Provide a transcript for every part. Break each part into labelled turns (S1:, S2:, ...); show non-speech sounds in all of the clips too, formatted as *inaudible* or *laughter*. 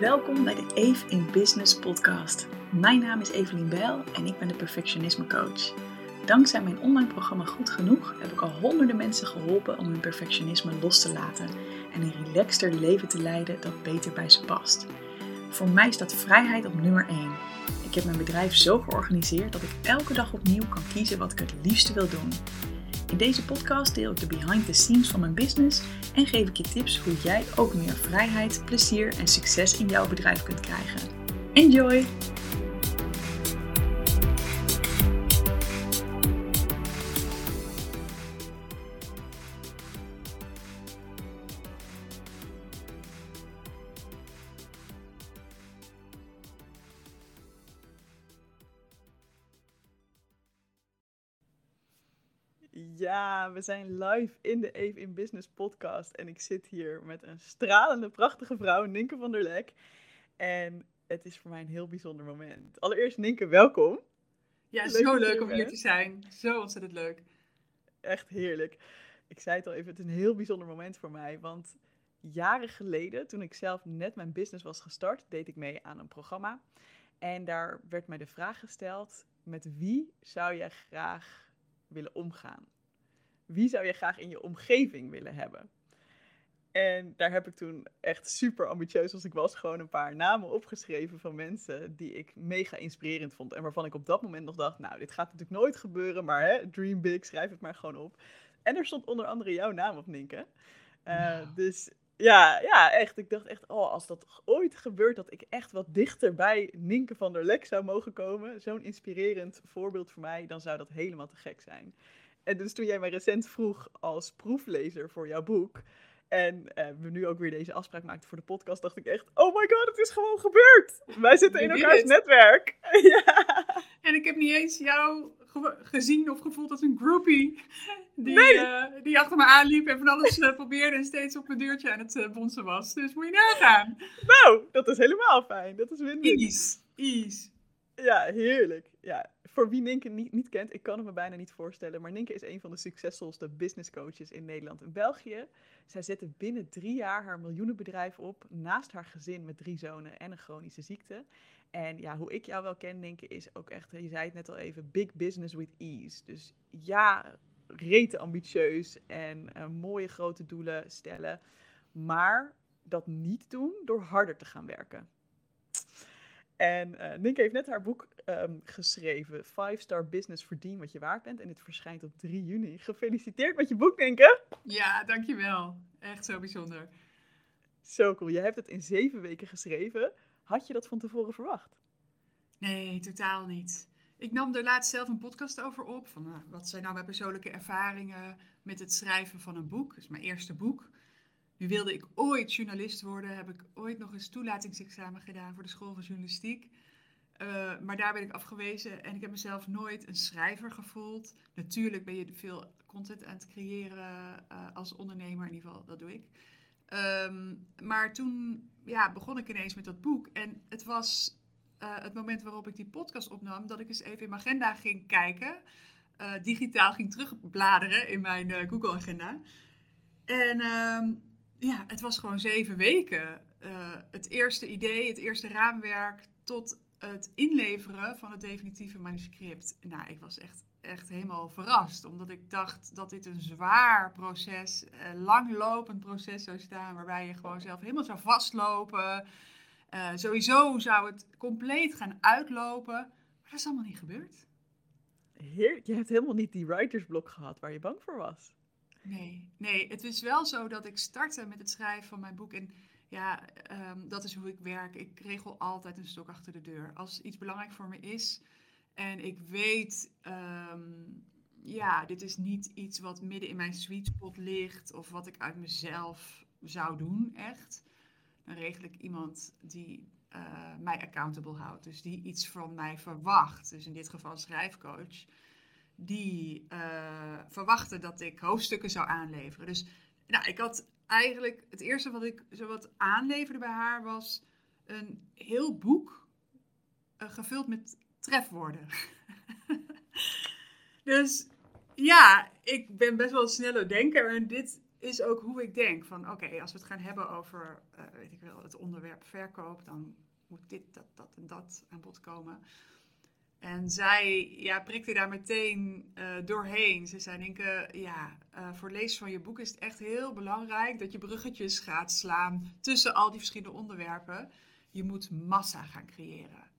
S1: Welkom bij de Eve in Business podcast. Mijn naam is Evelien Bijl en ik ben de perfectionisme coach. Dankzij mijn online programma Goed Genoeg heb ik al honderden mensen geholpen om hun perfectionisme los te laten en een relaxter leven te leiden dat beter bij ze past. Voor mij staat vrijheid op nummer 1. Ik heb mijn bedrijf zo georganiseerd dat ik elke dag opnieuw kan kiezen wat ik het liefste wil doen. In deze podcast deel ik de behind the scenes van mijn business en geef ik je tips hoe jij ook meer vrijheid, plezier en succes in jouw bedrijf kunt krijgen. Enjoy!
S2: Ja, we zijn live in de Eve in Business podcast. En ik zit hier met een stralende, prachtige vrouw, Ninke van der Lek. En het is voor mij een heel bijzonder moment. Allereerst, Ninke, welkom.
S3: Ja,
S2: Leuk
S3: zo leuk om hier te zijn. Zo ontzettend leuk.
S2: Echt heerlijk. Ik zei het al even, het is een heel bijzonder moment voor mij. Want jaren geleden, toen ik zelf net mijn business was gestart, deed ik mee aan een programma. En daar werd mij de vraag gesteld, met wie zou jij graag willen omgaan? Wie zou je graag in je omgeving willen hebben? En daar heb ik toen echt super ambitieus als ik was, gewoon een paar namen opgeschreven van mensen die ik mega inspirerend vond. En waarvan ik op dat moment nog dacht, nou, dit gaat natuurlijk nooit gebeuren, maar hè, dream big, schrijf het maar gewoon op. En er stond onder andere jouw naam op, Ninke. Eh. Dus ja, ja, echt. Ik dacht echt, oh, als dat ooit gebeurt, dat ik echt wat dichter bij Ninke van der Lek zou mogen komen. Zo'n inspirerend voorbeeld voor mij, dan zou dat helemaal te gek zijn. En dus toen jij mij recent vroeg als proeflezer voor jouw boek. En eh, we nu ook weer deze afspraak maakten voor de podcast, dacht ik echt: Oh my god, het is gewoon gebeurd. Wij zitten in elkaars netwerk. *laughs* ja.
S3: En ik heb niet eens jou ge- gezien of gevoeld als een groupie. Die,
S2: Nee.
S3: eh, die achter me aanliep en van alles eh, probeerde en steeds op mijn deurtje aan het bonzen was. Dus moet je nagaan.
S2: Nou, dat is helemaal fijn. Dat is win-win.
S3: Ease. Ease.
S2: Ja, heerlijk. Ja, voor wie Ninke niet, niet kent, ik kan het me bijna niet voorstellen, maar Ninke is een van de succesvolste business coaches in Nederland en België. Zij zette binnen drie jaar haar miljoenenbedrijf op, naast haar gezin met drie zonen en een chronische ziekte. En ja, hoe ik jou wel ken, Ninke, is ook echt, je zei het net al even, big business with ease. Dus ja, rete ambitieus en eh, mooie grote doelen stellen, maar dat niet doen door harder te gaan werken. En Ninke heeft net haar boek ehm, geschreven, Five Star Business Verdien wat je waard bent. En dit verschijnt op 3 juni. Gefeliciteerd met je boek, Ninke.
S3: Ja, dankjewel. Echt zo bijzonder.
S2: Zo cool. Je hebt het in zeven weken geschreven. Had je dat van tevoren verwacht?
S3: Nee, totaal niet. Ik nam er laatst zelf een podcast over op. Van, nou, wat zijn nou mijn persoonlijke ervaringen met het schrijven van een boek? Dat is mijn eerste boek. Nu wilde ik ooit journalist worden. Heb ik ooit nog eens toelatingsexamen gedaan voor de school van journalistiek. Eh, maar daar ben ik afgewezen en ik heb mezelf nooit een schrijver gevoeld. Natuurlijk ben je veel content aan het creëren eh, als ondernemer, in ieder geval, dat doe ik. Ehm, maar toen ja, begon ik ineens met dat boek. En het was eh, het moment waarop ik die podcast opnam, dat ik eens even in mijn agenda ging kijken. digitaal ging terugbladeren in mijn Google-agenda. En ehm, ja, het was gewoon zeven weken. Het eerste idee, het eerste raamwerk, tot het inleveren van het definitieve manuscript. Nou, ik was echt, echt helemaal verrast, omdat ik dacht dat dit een zwaar proces, eh, langlopend proces zou staan, waarbij je gewoon zelf helemaal zou vastlopen. Eh, sowieso zou het compleet gaan uitlopen, maar dat is allemaal niet gebeurd.
S2: Heerlijk. Je hebt helemaal niet die writersblok gehad waar je bang voor was.
S3: Nee, nee, het is wel zo dat ik startte met het schrijven van mijn boek. En ja, ehm, dat is hoe ik werk. Ik regel altijd een stok achter de deur. Als iets belangrijk voor me is en ik weet, ehm, ja, dit is niet iets wat midden in mijn sweet spot ligt of wat ik uit mezelf zou doen, echt. Dan regel ik iemand die eh, mij accountable houdt. Dus die iets van mij verwacht. Dus in dit geval schrijfcoach die verwachten dat ik hoofdstukken zou aanleveren. Dus nou, ik had eigenlijk het eerste wat ik zo wat aanleverde bij haar was een heel boek eh, gevuld met trefwoorden. *laughs* dus ja, ik ben best wel een snelle denker en dit is ook hoe ik denk. Van oké, als we het gaan hebben over, uh, weet ik wel, het onderwerp verkoop, dan moet dit, dat, dat en dat aan bod komen. En zij ja, prikte daar meteen uh, doorheen. Ze zei, denken, ja, uh, voor lezen van je boek is het echt heel belangrijk dat je bruggetjes gaat slaan tussen al die verschillende onderwerpen. Je moet massa gaan creëren.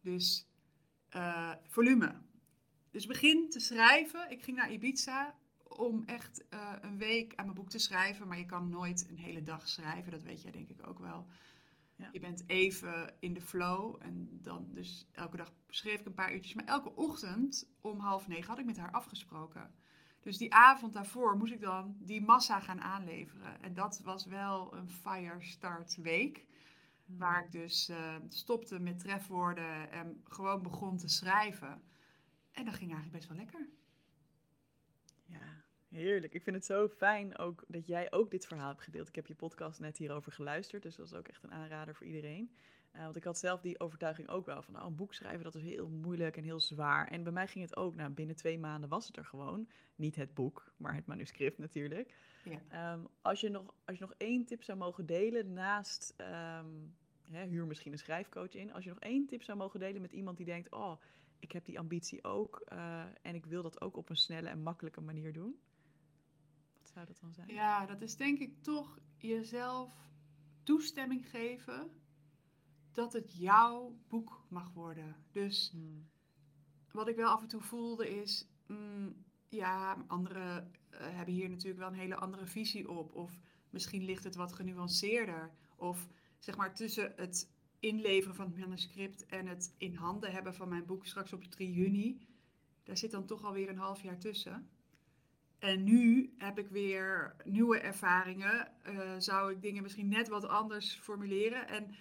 S3: Dus uh, volume. Dus begin te schrijven. Ik ging naar Ibiza om echt een week aan mijn boek te schrijven. Maar je kan nooit een hele dag schrijven, dat weet jij denk ik ook wel. Ja. Je bent even in de flow en dan dus elke dag schreef ik een paar uurtjes. Maar elke ochtend om half negen had ik met haar afgesproken. Dus die avond daarvoor moest ik dan die massa gaan aanleveren. En dat was wel een fire start week. Hmm. Waar ik dus uh, stopte met trefwoorden en gewoon begon te schrijven. En dat ging eigenlijk best wel lekker.
S2: Heerlijk. Ik vind het zo fijn ook dat jij ook dit verhaal hebt gedeeld. Ik heb je podcast net hierover geluisterd, dus dat is ook echt een aanrader voor iedereen. Uh, want ik had zelf die overtuiging ook wel van, nou, een boek schrijven dat is heel moeilijk en heel zwaar. En bij mij ging het ook, nou, binnen twee maanden was het er gewoon. Niet het boek, maar het manuscript natuurlijk. Ja. Um, als, je nog, als je nog één tip zou mogen delen naast, um, hè, huur misschien een schrijfcoach in. Als je nog één tip zou mogen delen met iemand die denkt, oh, ik heb die ambitie ook uh, en ik wil dat ook op een snelle en makkelijke manier doen zou dat dan zijn?
S3: Ja, dat is denk ik toch jezelf toestemming geven dat het jouw boek mag worden. Dus hmm. wat ik wel af en toe voelde is, mm, ja, anderen uh, hebben hier natuurlijk wel een hele andere visie op. Of misschien ligt het wat genuanceerder. Of zeg maar tussen het inleveren van het manuscript en het in handen hebben van mijn boek straks op 3 juni. Daar zit dan toch alweer een half jaar tussen. En nu heb ik weer nieuwe ervaringen. Uh, zou ik dingen misschien net wat anders formuleren. En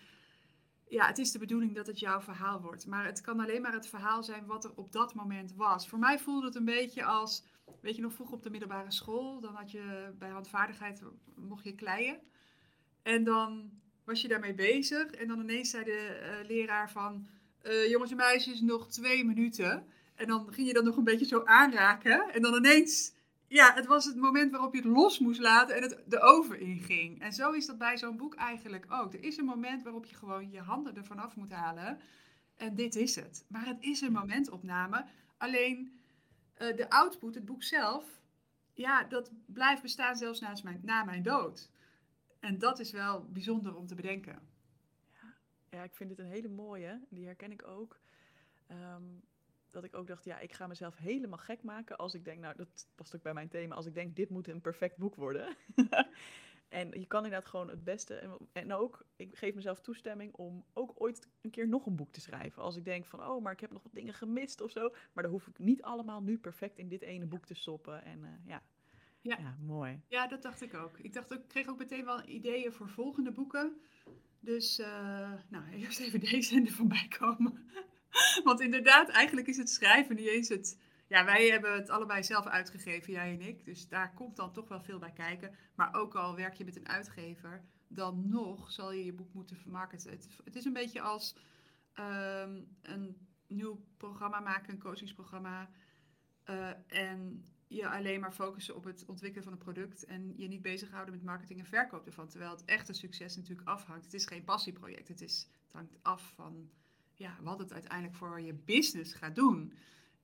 S3: ja, het is de bedoeling dat het jouw verhaal wordt. Maar het kan alleen maar het verhaal zijn wat er op dat moment was. Voor mij voelde het een beetje als, weet je nog, vroeger op de middelbare school. Dan had je bij handvaardigheid, mocht je kleien. En dan was je daarmee bezig. En dan ineens zei de uh, leraar van, uh, jongens en meisjes, nog twee minuten. En dan ging je dan nog een beetje zo aanraken. En dan ineens ja, het was het moment waarop je het los moest laten en het de oven inging. En zo is dat bij zo'n boek eigenlijk ook. Er is een moment waarop je gewoon je handen ervan af moet halen. En dit is het. Maar het is een momentopname. Alleen uh, de output, het boek zelf, ja, dat blijft bestaan zelfs naast mijn, na mijn dood. En dat is wel bijzonder om te bedenken.
S2: Ja, ja ik vind het een hele mooie. Die herken ik ook. Um, dat ik ook dacht, ja, ik ga mezelf helemaal gek maken als ik denk, nou, dat past ook bij mijn thema, als ik denk, dit moet een perfect boek worden. *laughs* en je kan inderdaad gewoon het beste, en, ook, ik geef mezelf toestemming om ook ooit een keer nog een boek te schrijven. Als ik denk van, oh, maar ik heb nog wat dingen gemist of zo, maar dan hoef ik niet allemaal nu perfect in dit ene boek te stoppen. En uh, ja. Ja. ja, mooi.
S3: Ja, dat dacht ik ook. Ik dacht ik kreeg ook meteen wel ideeën voor volgende boeken. Dus, uh, nou, eerst even deze en er voorbij komen. *laughs* Want inderdaad, eigenlijk is het schrijven niet eens het. Ja, wij hebben het allebei zelf uitgegeven, jij en ik. Dus daar komt dan toch wel veel bij kijken. Maar ook al werk je met een uitgever, dan nog zal je je boek moeten vermarkten. Het, het is een beetje als ehm, een nieuw programma maken, een coachingsprogramma. Uh, en je alleen maar focussen op het ontwikkelen van een product en je niet bezighouden met marketing en verkoop ervan. Terwijl het echte succes natuurlijk afhangt. Het is geen passieproject, het, is, het hangt af van ja, wat het uiteindelijk voor je business gaat doen.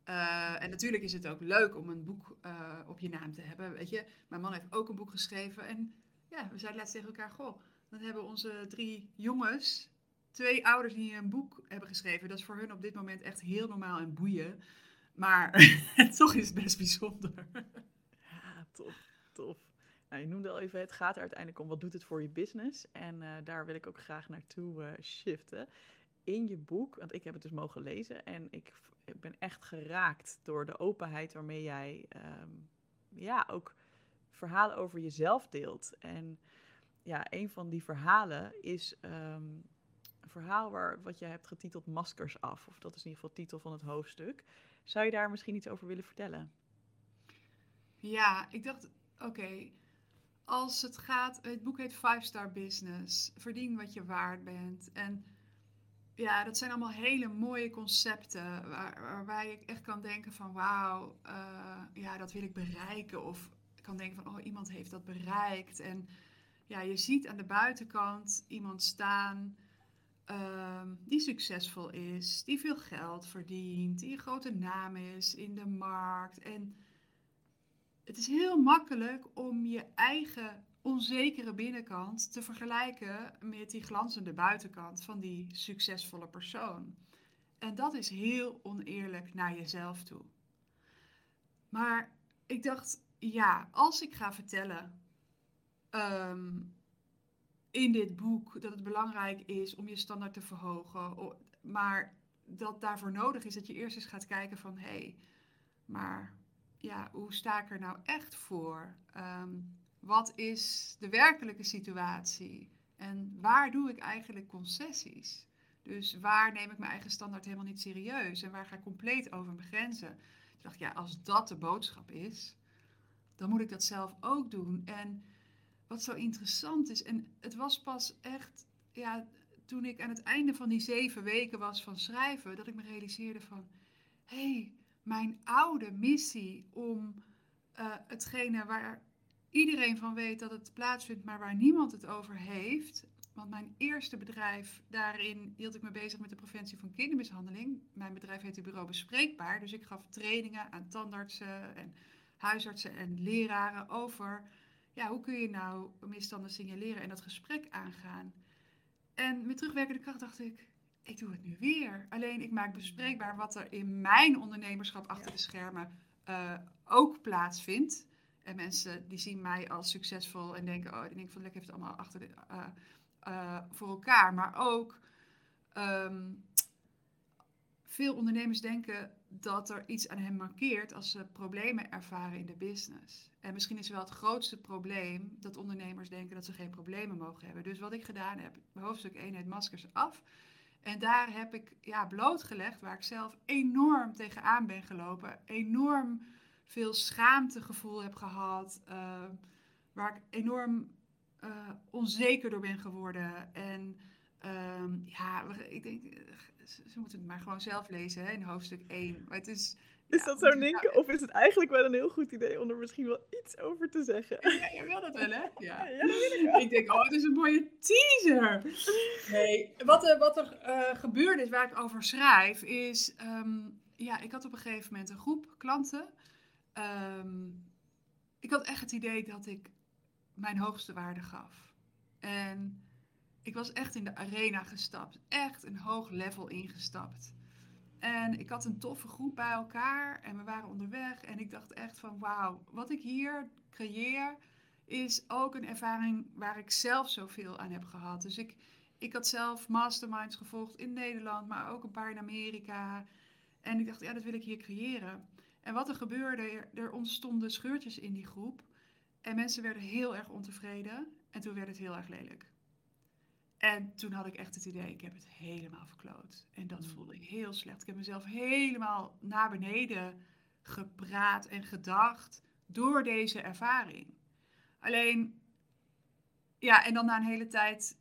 S3: Uh, en natuurlijk is het ook leuk om een boek uh, op je naam te hebben. Weet je, mijn man heeft ook een boek geschreven. En ja, we zeiden laatst tegen elkaar: Goh, dan hebben onze drie jongens, twee ouders die een boek hebben geschreven. Dat is voor hun op dit moment echt heel normaal en boeien. Maar *laughs* toch is het best bijzonder.
S2: Ja, tof, tof. Nou, je noemde al even, het gaat er uiteindelijk om wat doet het voor je business. En uh, daar wil ik ook graag naartoe shiften in je boek, want ik heb het dus mogen lezen en ik, ik ben echt geraakt door de openheid waarmee jij ehm, ja, ook verhalen over jezelf deelt. En ja, een van die verhalen is um, een verhaal waar, wat jij hebt getiteld Maskers af. Of dat is in ieder geval de titel van het hoofdstuk. Zou je daar misschien iets over willen vertellen?
S3: Ja, ik dacht, oké, als het gaat, het boek heet Five Star Business. Verdien wat je waard bent. En ja, dat zijn allemaal hele mooie concepten waar, waarbij ik echt kan denken van wauw, uh, ja, dat wil ik bereiken. Of kan denken van, oh, iemand heeft dat bereikt. En ja, je ziet aan de buitenkant iemand staan ehm, die succesvol is, die veel geld verdient, die een grote naam is in de markt. En het is heel makkelijk om je eigen onzekere binnenkant te vergelijken met die glanzende buitenkant van die succesvolle persoon. En dat is heel oneerlijk naar jezelf toe. Maar ik dacht, ja, als ik ga vertellen ehm, in dit boek dat het belangrijk is om je standaard te verhogen, maar dat daarvoor nodig is dat je eerst eens gaat kijken van hé, hey, maar ja, hoe sta ik er nou echt voor? Ehm, wat is de werkelijke situatie? En waar doe ik eigenlijk concessies? Dus waar neem ik mijn eigen standaard helemaal niet serieus? En waar ga ik compleet over mijn grenzen? Ik dacht, ja, als dat de boodschap is, dan moet ik dat zelf ook doen. En wat zo interessant is, en het was pas echt, ja, toen ik aan het einde van die zeven weken was van schrijven, dat ik me realiseerde van, hé, hey, mijn oude missie om uh, hetgene waar iedereen van weet dat het plaatsvindt, maar waar niemand het over heeft. Want mijn eerste bedrijf, daarin hield ik me bezig met de preventie van kindermishandeling. Mijn bedrijf heette Bureau Bespreekbaar. Dus ik gaf trainingen aan tandartsen en huisartsen en leraren over ja, hoe kun je nou misstanden signaleren en dat gesprek aangaan. En met terugwerkende kracht dacht ik, ik doe het nu weer. Alleen ik maak bespreekbaar wat er in mijn ondernemerschap achter de schermen uh, ook plaatsvindt. En mensen die zien mij als succesvol en denken, oh, denken van lekker heeft het allemaal achter de, uh, voor elkaar. Maar ook um, veel ondernemers denken dat er iets aan hen markeert als ze problemen ervaren in de business. En misschien is wel het grootste probleem dat ondernemers denken dat ze geen problemen mogen hebben. Dus wat ik gedaan heb, hoofdstuk 1 heet Maskers af. En daar heb ik ja, blootgelegd waar ik zelf enorm tegenaan ben gelopen. Enorm veel schaamtegevoel heb gehad. Uh, waar ik enorm uh, onzeker door ben geworden. En uh, ja, ik denk, ze moeten het maar gewoon zelf lezen hè, in hoofdstuk 1. Maar het is,
S2: is dat zo denken? Of is het eigenlijk wel een heel goed idee om er misschien wel iets over te zeggen?
S3: Ja, je wil dat wel, hè? Ja, ja ik wel. Ik denk, oh, het is een mooie teaser. Nee, wat, er, wat er uh, gebeurd is, waar ik over schrijf, is... Um, ja, ik had op een gegeven moment een groep klanten. Um, ik had echt het idee dat ik mijn hoogste waarde gaf. En ik was echt in de arena gestapt. Echt een hoog level ingestapt. En ik had een toffe groep bij elkaar en we waren onderweg. En ik dacht echt van wauw, wat ik hier creëer is ook een ervaring waar ik zelf zoveel aan heb gehad. Dus ik, ik had zelf masterminds gevolgd in Nederland, maar ook een paar in Amerika. En ik dacht, ja, dat wil ik hier creëren. En wat er gebeurde, er ontstonden scheurtjes in die groep. En mensen werden heel erg ontevreden. En toen werd het heel erg lelijk. En toen had ik echt het idee, ik heb het helemaal verkloot. En dat mm. voelde ik heel slecht. Ik heb mezelf helemaal naar beneden gepraat en gedacht door deze ervaring. Alleen, ja, en dan na een hele tijd,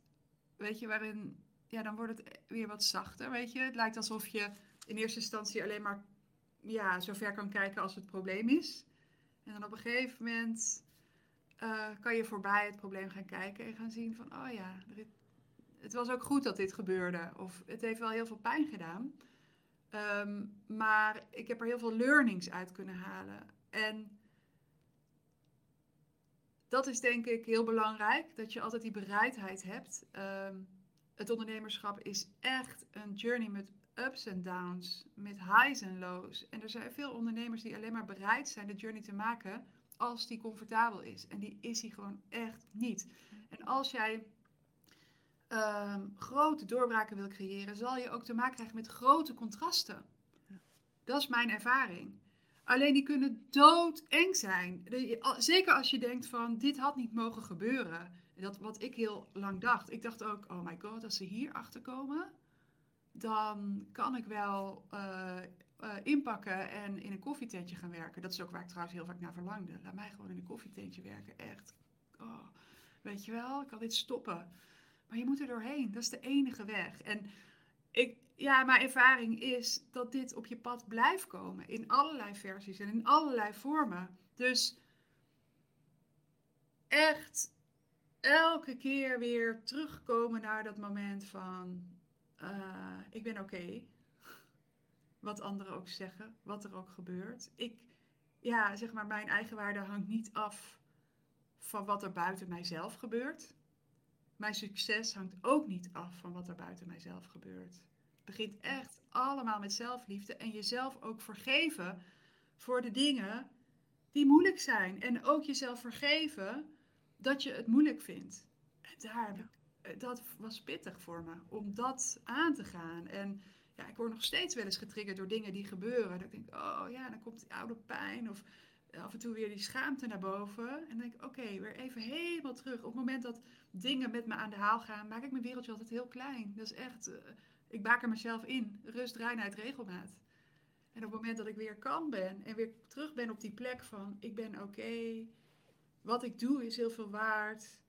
S3: weet je, waarin, ja, dan wordt het weer wat zachter, weet je. Het lijkt alsof je in eerste instantie alleen maar, ja, zo ver kan kijken als het probleem is. En dan op een gegeven moment uh, kan je voorbij het probleem gaan kijken en gaan zien van, oh ja, het was ook goed dat dit gebeurde. Of het heeft wel heel veel pijn gedaan. Um, maar ik heb er heel veel learnings uit kunnen halen. En dat is denk ik heel belangrijk, dat je altijd die bereidheid hebt. Um, het ondernemerschap is echt een journey met ups en downs, met highs en lows. En er zijn veel ondernemers die alleen maar bereid zijn de journey te maken als die comfortabel is. En die is die gewoon echt niet. En als jij um, grote doorbraken wil creëren, zal je ook te maken krijgen met grote contrasten. Dat is mijn ervaring. Alleen die kunnen doodeng zijn. Zeker als je denkt van dit had niet mogen gebeuren. Dat wat ik heel lang dacht. Ik dacht ook, oh my god, als ze hier achter komen, dan kan ik wel uh, uh, inpakken en in een koffietentje gaan werken. Dat is ook waar ik trouwens heel vaak naar verlangde. Laat mij gewoon in een koffietentje werken. Echt. Oh, weet je wel, ik kan dit stoppen. Maar je moet er doorheen. Dat is de enige weg. En ik, ja, mijn ervaring is dat dit op je pad blijft komen. In allerlei versies en in allerlei vormen. Dus echt elke keer weer terugkomen naar dat moment van uh, ik ben oké. *laughs* Wat anderen ook zeggen, wat er ook gebeurt. Ik, ja, zeg maar, mijn eigenwaarde hangt niet af van wat er buiten mijzelf gebeurt. Mijn succes hangt ook niet af van wat er buiten mijzelf gebeurt. Het begint echt allemaal met zelfliefde en jezelf ook vergeven voor de dingen die moeilijk zijn. En ook jezelf vergeven dat je het moeilijk vindt. En daar eh, dat was pittig voor me, om dat aan te gaan. En ja, ik word nog steeds wel eens getriggerd door dingen die gebeuren. Dat ik denk, oh ja, dan komt die oude pijn. Of af en toe weer die schaamte naar boven. En dan denk ik, oké, weer even helemaal terug. Op het moment dat dingen met me aan de haal gaan, maak ik mijn wereldje altijd heel klein. Dat is echt, uh, ik baker mezelf in. Rust, reinheid, regelmaat. En op het moment dat ik weer kan ben en weer terug ben op die plek van, ik ben oké. wat ik doe is heel veel waard.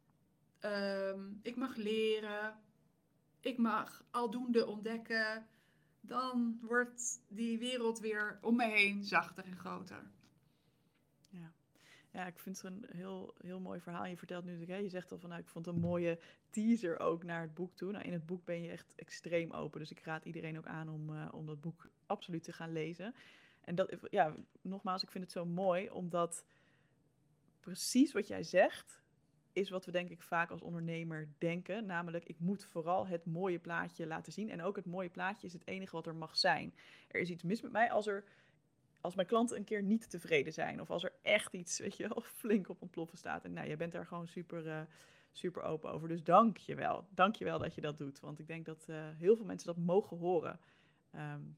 S3: Ehm, ik mag leren. Ik mag aldoende ontdekken. Dan wordt die wereld weer om me heen zachter en groter.
S2: Ja. Ja, ik vind het een heel, heel mooi verhaal. Je vertelt nu, je zegt al van, nou, ik vond een mooie teaser ook naar het boek toe. Nou, in het boek ben je echt extreem open, dus ik raad iedereen ook aan om, uh, om dat boek absoluut te gaan lezen. En dat, ja, nogmaals, ik vind het zo mooi, omdat precies wat jij zegt, is wat we denk ik vaak als ondernemer denken. Namelijk, ik moet vooral het mooie plaatje laten zien. En ook het mooie plaatje is het enige wat er mag zijn. Er is iets mis met mij als er als mijn klanten een keer niet tevreden zijn. Of als er echt iets, weet je wel, *laughs* flink op ontploffen staat. En nou, jij bent daar gewoon super, uh, super open over. Dus dank je wel. Dank je wel dat je dat doet. Want ik denk dat uh, heel veel mensen dat mogen horen. Um,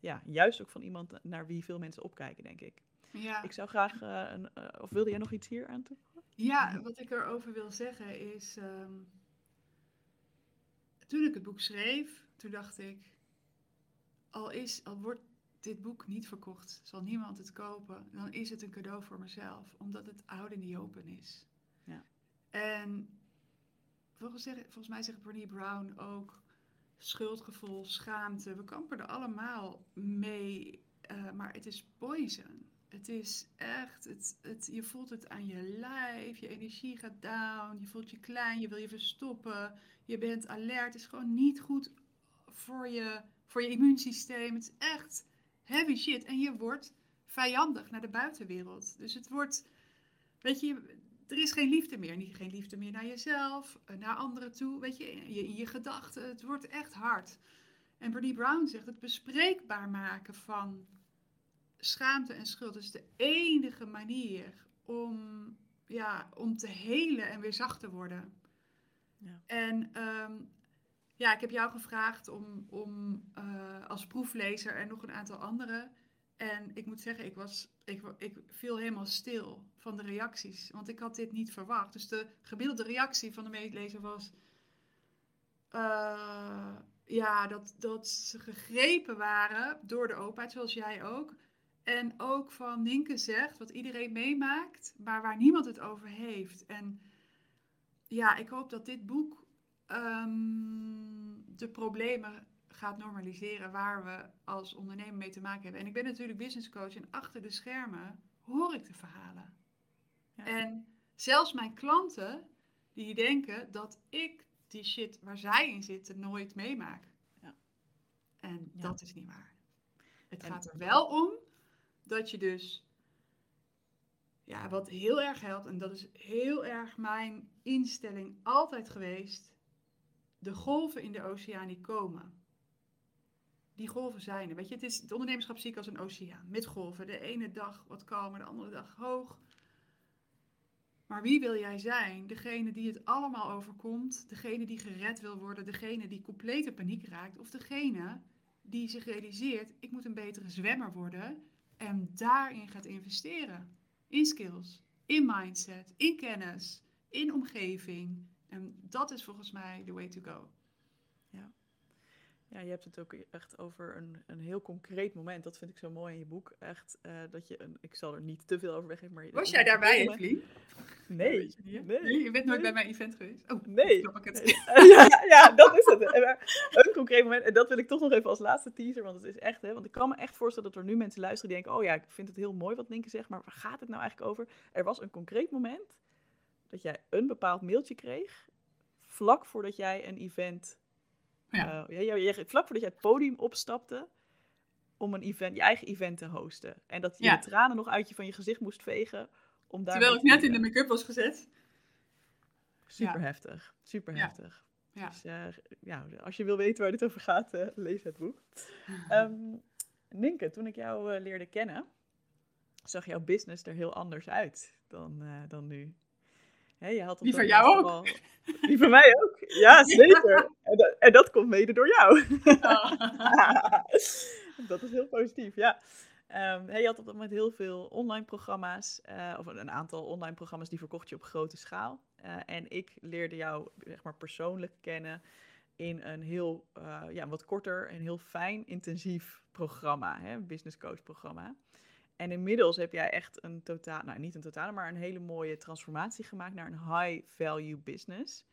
S2: ja, juist ook van iemand naar wie veel mensen opkijken, denk ik. Ja. Ik zou graag, uh, een, of wilde jij nog iets hier aan toe?
S3: Ja, wat ik erover wil zeggen is. Um, toen ik het boek schreef, toen dacht ik. Al, is, al wordt dit boek niet verkocht, zal niemand het kopen, dan is het een cadeau voor mezelf, omdat het oud in die open is. Ja. En volgens, volgens mij zegt Bernie Brown ook schuldgevoel, schaamte. We kampen er allemaal mee, uh, maar het is poison. Het is echt, het, het, je voelt het aan je lijf, je energie gaat down, je voelt je klein, je wil je verstoppen, je bent alert. Het is gewoon niet goed voor je, voor je immuunsysteem. Het is echt heavy shit. En je wordt vijandig naar de buitenwereld. Dus het wordt, weet je, er is geen liefde meer. Niet geen liefde meer naar jezelf, eh, naar anderen toe, weet je, in je, je gedachten. Het wordt echt hard. En Bernie Brown zegt het bespreekbaar maken van schaamte en schuld is de enige manier om, ja, om te helen en weer zacht te worden. Ja. En um, ja, ik heb jou gevraagd om, om uh, als proeflezer en nog een aantal anderen. En ik moet zeggen, ik, was, ik, ik viel helemaal stil van de reacties. Want ik had dit niet verwacht. Dus de gemiddelde reactie van de meelezer was... Uh, ja, dat, dat ze gegrepen waren door de openheid, zoals jij ook. En ook van Ninke zegt, wat iedereen meemaakt, maar waar niemand het over heeft. En ja, ik hoop dat dit boek um, de problemen gaat normaliseren waar we als ondernemer mee te maken hebben. En ik ben natuurlijk business coach en achter de schermen hoor ik de verhalen. Ja. En zelfs mijn klanten die denken dat ik die shit waar zij in zitten nooit meemaak. Ja. En dat is niet waar. Het gaat er wel om dat je dus, ja, wat heel erg helpt, en dat is heel erg mijn instelling altijd geweest, de golven in de oceaan die komen. Die golven zijn er. Weet je, het is het ondernemerschap zie ik als een oceaan met golven. De ene dag wat kalmer, de andere dag hoog. Maar wie wil jij zijn? Degene die het allemaal overkomt, degene die gered wil worden, degene die complete paniek raakt, of degene die zich realiseert: ik moet een betere zwemmer worden en daarin gaat investeren. In skills, in mindset, in kennis, in omgeving, en dat is volgens mij the way to go.
S2: Ja. Je hebt het ook echt over een, een heel concreet moment. Dat vind ik zo mooi in je boek. Echt, uh, dat je een, ik zal er niet te veel over weggeven. Maar
S3: Was jij daarbij, Evelien?
S2: Nee, nee,
S3: nee. Je bent nooit bij mijn event geweest?
S2: Oh, nee. Snap ik het. Nee. *laughs* ja, ja, dat is het. een concreet moment. En dat wil ik toch nog even als laatste teaser. Want het is echt, hè. Want ik kan me echt voorstellen dat er nu mensen luisteren die denken... Oh ja, ik vind het heel mooi wat Linke zegt. Maar waar gaat het nou eigenlijk over? Er was een concreet moment dat jij een bepaald mailtje kreeg vlak voordat jij een event,
S3: Ja.
S2: eh, ja, ja, ja, vlak voordat jij het podium opstapte om een event, je eigen event te hosten. En dat je
S3: Ja.
S2: de tranen nog uit je van je gezicht moest vegen om daar
S3: Terwijl ik net in de make-up was gezet.
S2: Super heftig, super heftig.
S3: Ja.
S2: Dus eh, ja, als je wil weten waar dit over gaat, eh, lees het boek. Ehm Ninke, toen ik jou eh, leerde kennen, zag jouw business er heel anders uit dan, eh, dan nu. Hè, je had op
S3: Die van jou ook?
S2: vooral- Die van mij ook, ja zeker. En, dat, en dat komt mede door jou. *laughs* dat is heel positief, ja. Ehm, hè, je had op dat moment heel veel online programma's, eh, of een aantal online programma's die verkocht je op grote schaal. Eh, en ik leerde jou zeg maar, persoonlijk kennen in een heel eh, ja, wat korter en heel fijn, intensief programma, hè, een business coach programma. En inmiddels heb jij echt een totaal, nou niet een totale, maar een hele mooie transformatie gemaakt naar een high value business.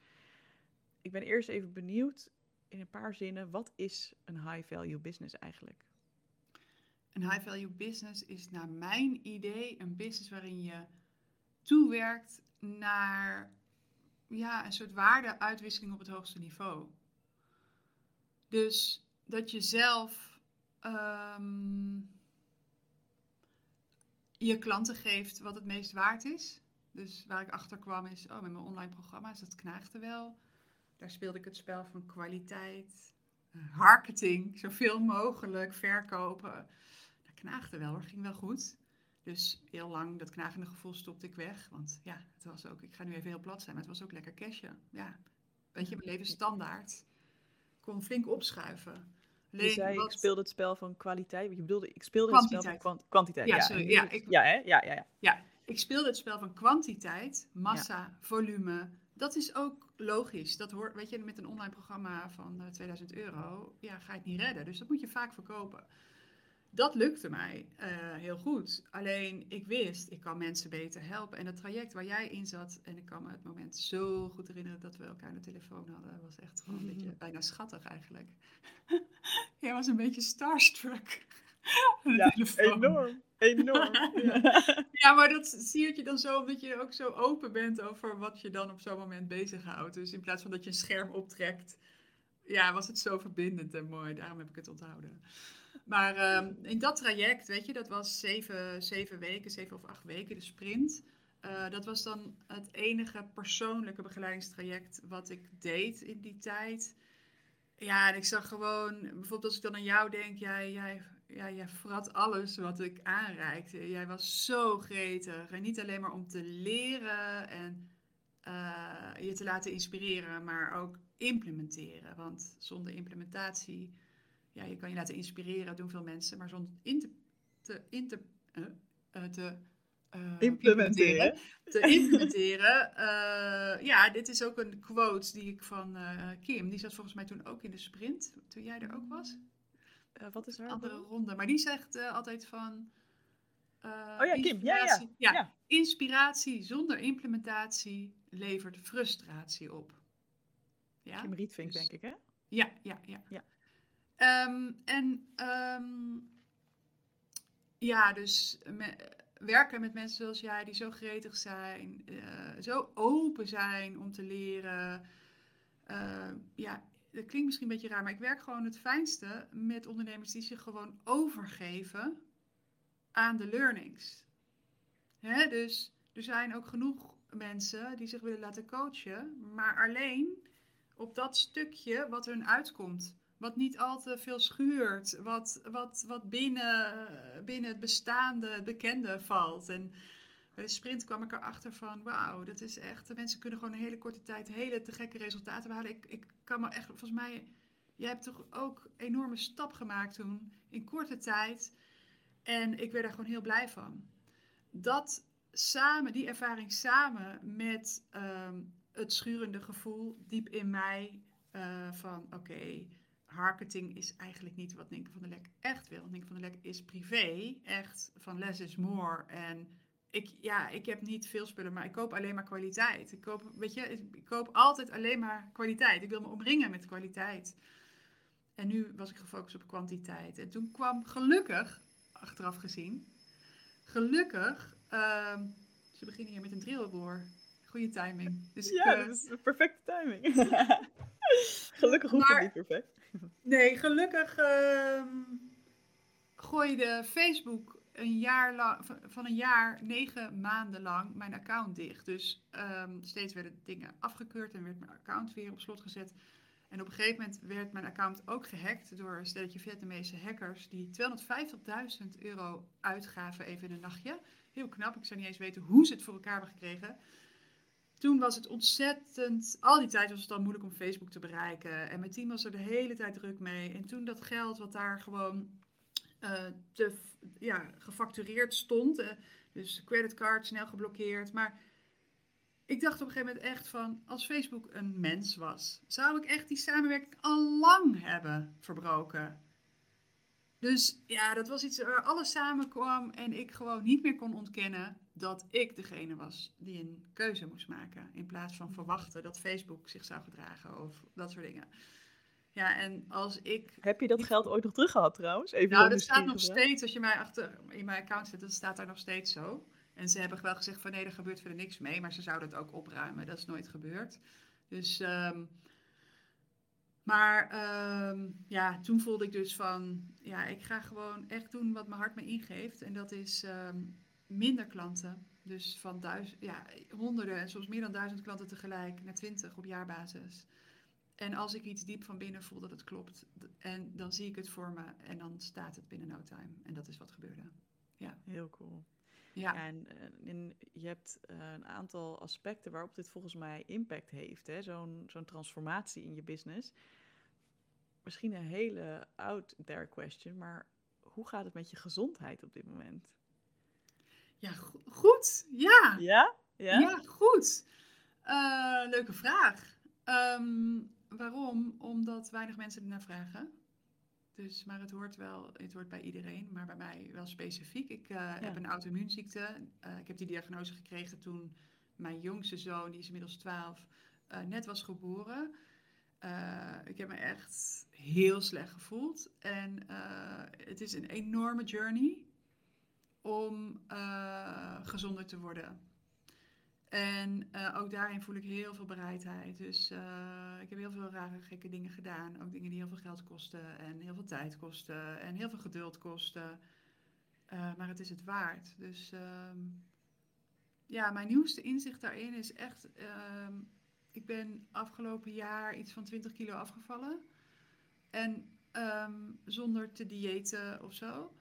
S2: Ik ben eerst even benieuwd in een paar zinnen, wat is een high value business eigenlijk?
S3: Een high value business is naar mijn idee een business waarin je toewerkt naar ja, een soort waardeuitwisseling op het hoogste niveau. Dus dat je zelf ehm, je klanten geeft wat het meest waard is. Dus waar ik achter kwam is, oh, met mijn online programma's, dat knaagde wel. Daar speelde ik het spel van kwaliteit, eh, marketing, zoveel mogelijk verkopen. Dat knaagde wel hoor, ging wel goed. Dus heel lang dat knagende gevoel stopte ik weg. Want ja, het was ook, ik ga nu even heel plat zijn, maar het was ook lekker cashen. Ja, weet je, mijn leven standaard. Kon flink opschuiven.
S2: Je zei, ik speelde het spel van kwaliteit. Je bedoelde, ik speelde het spel van
S3: Kwantiteit.
S2: kwant- kwantiteit.
S3: Ja,
S2: Ja,
S3: sorry, ja, ik-
S2: ja, hè? ja, ja, ja.
S3: Ik speelde het spel van kwantiteit, massa, volume. Dat is ook logisch. Dat hoort, weet je, met een online programma van eh, 2000 euro, ja, ga je het niet redden. Dus dat moet je vaak verkopen. Dat lukte mij eh, heel goed. Alleen ik wist, ik kan mensen beter helpen. En het traject waar jij in zat, en ik kan me het moment zo goed herinneren dat we elkaar aan de telefoon hadden, was echt gewoon een beetje bijna schattig eigenlijk. *laughs* jij was een beetje starstruck. aan de
S2: Ja,
S3: telefoon.
S2: enorm. Enorm.
S3: Ja. *laughs* Ja, maar dat zie je dan zo omdat je ook zo open bent over wat je dan op zo'n moment bezighoudt. Dus in plaats van dat je een scherm optrekt, ja, was het zo verbindend en mooi. Daarom heb ik het onthouden. Maar ehm, in dat traject, weet je, dat was zeven, zeven weken, zeven of acht weken, de sprint. Eh, dat was dan het enige persoonlijke begeleidingstraject wat ik deed in die tijd. Ja, en ik zag gewoon, bijvoorbeeld als ik dan aan jou denk, jij, jij, ja, jij vrat alles wat ik aanreikte. Jij was zo gretig. En niet alleen maar om te leren en eh, je te laten inspireren, maar ook implementeren. Want zonder implementatie, ja, je kan je laten inspireren, doen veel mensen, maar zonder in te, te, in te, eh, eh, te
S2: Implementeren.
S3: te implementeren. Ja, dit is ook een quote die ik van Kim, die zat volgens mij toen ook in de sprint, toen jij er ook was.
S2: Eh, wat is er?
S3: Andere ronde. Maar die zegt eh, altijd van. eh,
S2: Oh ja, Kim. Ja, ja.
S3: inspiratie- ja.
S2: Ja.
S3: Inspiratie zonder implementatie levert frustratie op. Ja,
S2: Kim Rietvink,
S3: Dus-
S2: denk ik, hè?
S3: ja, ja. ja.
S2: Ja.
S3: Ehm, en ehm, ja, dus me- werken met mensen zoals jij, die zo gretig zijn, eh, zo open zijn om te leren. Ja, dat klinkt misschien een beetje raar, maar ik werk gewoon het fijnste met ondernemers die zich gewoon overgeven aan de learnings. Hè, dus er zijn ook genoeg mensen die zich willen laten coachen, maar alleen op dat stukje wat hun uitkomt. Wat niet al te veel schuurt, wat, wat, wat binnen, binnen het bestaande, bekende valt. En bij de sprint kwam ik erachter van, wauw, dat is echt, de mensen kunnen gewoon een hele korte tijd hele te gekke resultaten behalen. Ik, ik kan me echt, volgens mij, jij hebt toch ook een enorme stap gemaakt toen, in korte tijd. En ik werd daar gewoon heel blij van. Dat samen, die ervaring samen met ehm, het schurende gevoel diep in mij eh, van, oké, marketing is eigenlijk niet wat Ninke van der Lek echt wil. Ninke van der Lek is privé, echt van less is more. En ik, ja, ik heb niet veel spullen, maar ik koop alleen maar kwaliteit. Ik koop, weet je, ik koop altijd alleen maar kwaliteit. Ik wil me omringen met kwaliteit. En nu was ik gefocust op kwantiteit. En toen kwam gelukkig, achteraf gezien, gelukkig, ehm, ze beginnen hier met een drillboor. goede timing. Dus
S2: ja,
S3: ik,
S2: dat is perfecte timing. *laughs* gelukkig hoeft
S3: maar,
S2: het niet perfect.
S3: Nee, gelukkig uh, gooide Facebook een jaar lang, van een jaar, negen maanden lang, mijn account dicht. Dus um, steeds werden dingen afgekeurd en werd mijn account weer op slot gezet. En op een gegeven moment werd mijn account ook gehackt door een stelletje Vietnamese hackers die 250.000 euro uitgaven even in een nachtje. Heel knap, ik zou niet eens weten hoe ze het voor elkaar hebben gekregen. Toen was het ontzettend, al die tijd was het al moeilijk om Facebook te bereiken. En mijn team was er de hele tijd druk mee. En toen dat geld wat daar gewoon te, ja, gefactureerd stond, uh, dus creditcard snel geblokkeerd. Maar ik dacht op een gegeven moment echt van, als Facebook een mens was, zou ik echt die samenwerking al lang hebben verbroken. Dus ja, dat was iets waar alles samenkwam en ik gewoon niet meer kon ontkennen dat ik degene was die een keuze moest maken. In plaats van verwachten dat Facebook zich zou gedragen of dat soort dingen. Ja, en als ik...
S2: Heb je dat geld ooit nog teruggehad trouwens?
S3: Even nou, dat staat nog steeds, als je mij achter in mijn account zit, dan staat daar nog steeds zo. En ze hebben wel gezegd van nee, er gebeurt verder niks mee, maar ze zouden het ook opruimen. Dat is nooit gebeurd. Dus, um, maar um, ja, toen voelde ik dus van, ja, ik ga gewoon echt doen wat mijn hart me ingeeft. En dat is um, minder klanten. Dus van duizend, ja, honderden en soms meer dan duizend klanten tegelijk naar twintig op jaarbasis. En als ik iets diep van binnen voel dat het klopt, en dan zie ik het voor me en dan staat het binnen no time. En dat is wat gebeurde. Ja.
S2: Heel cool. Ja. En, en, je hebt uh, een aantal aspecten waarop dit volgens mij impact heeft. Zo'n zo'n transformatie in je business. Misschien een hele out there question, maar hoe gaat het met je gezondheid op dit moment?
S3: Ja, go goed. Ja.
S2: Ja?
S3: Ja, ja goed. Uh, leuke vraag. Um, waarom? Omdat weinig mensen ernaar vragen. Dus, maar het hoort wel, het hoort bij iedereen, maar bij mij wel specifiek. Ik uh, heb een auto-immuunziekte. Uh, ik heb die diagnose gekregen toen mijn jongste zoon, die is inmiddels 12, uh, net was geboren. ik heb me echt heel slecht gevoeld. En het is een enorme journey om gezonder te worden. En uh, ook daarin voel ik heel veel bereidheid. Dus uh, ik heb heel veel rare, gekke dingen gedaan. Ook dingen die heel veel geld kosten en heel veel tijd kosten en heel veel geduld kosten. Uh, maar het is het waard. Dus ehm, ja, mijn nieuwste inzicht daarin is echt... Ehm, ik ben afgelopen jaar iets van 20 kilo afgevallen. En um, zonder te diëten of zo.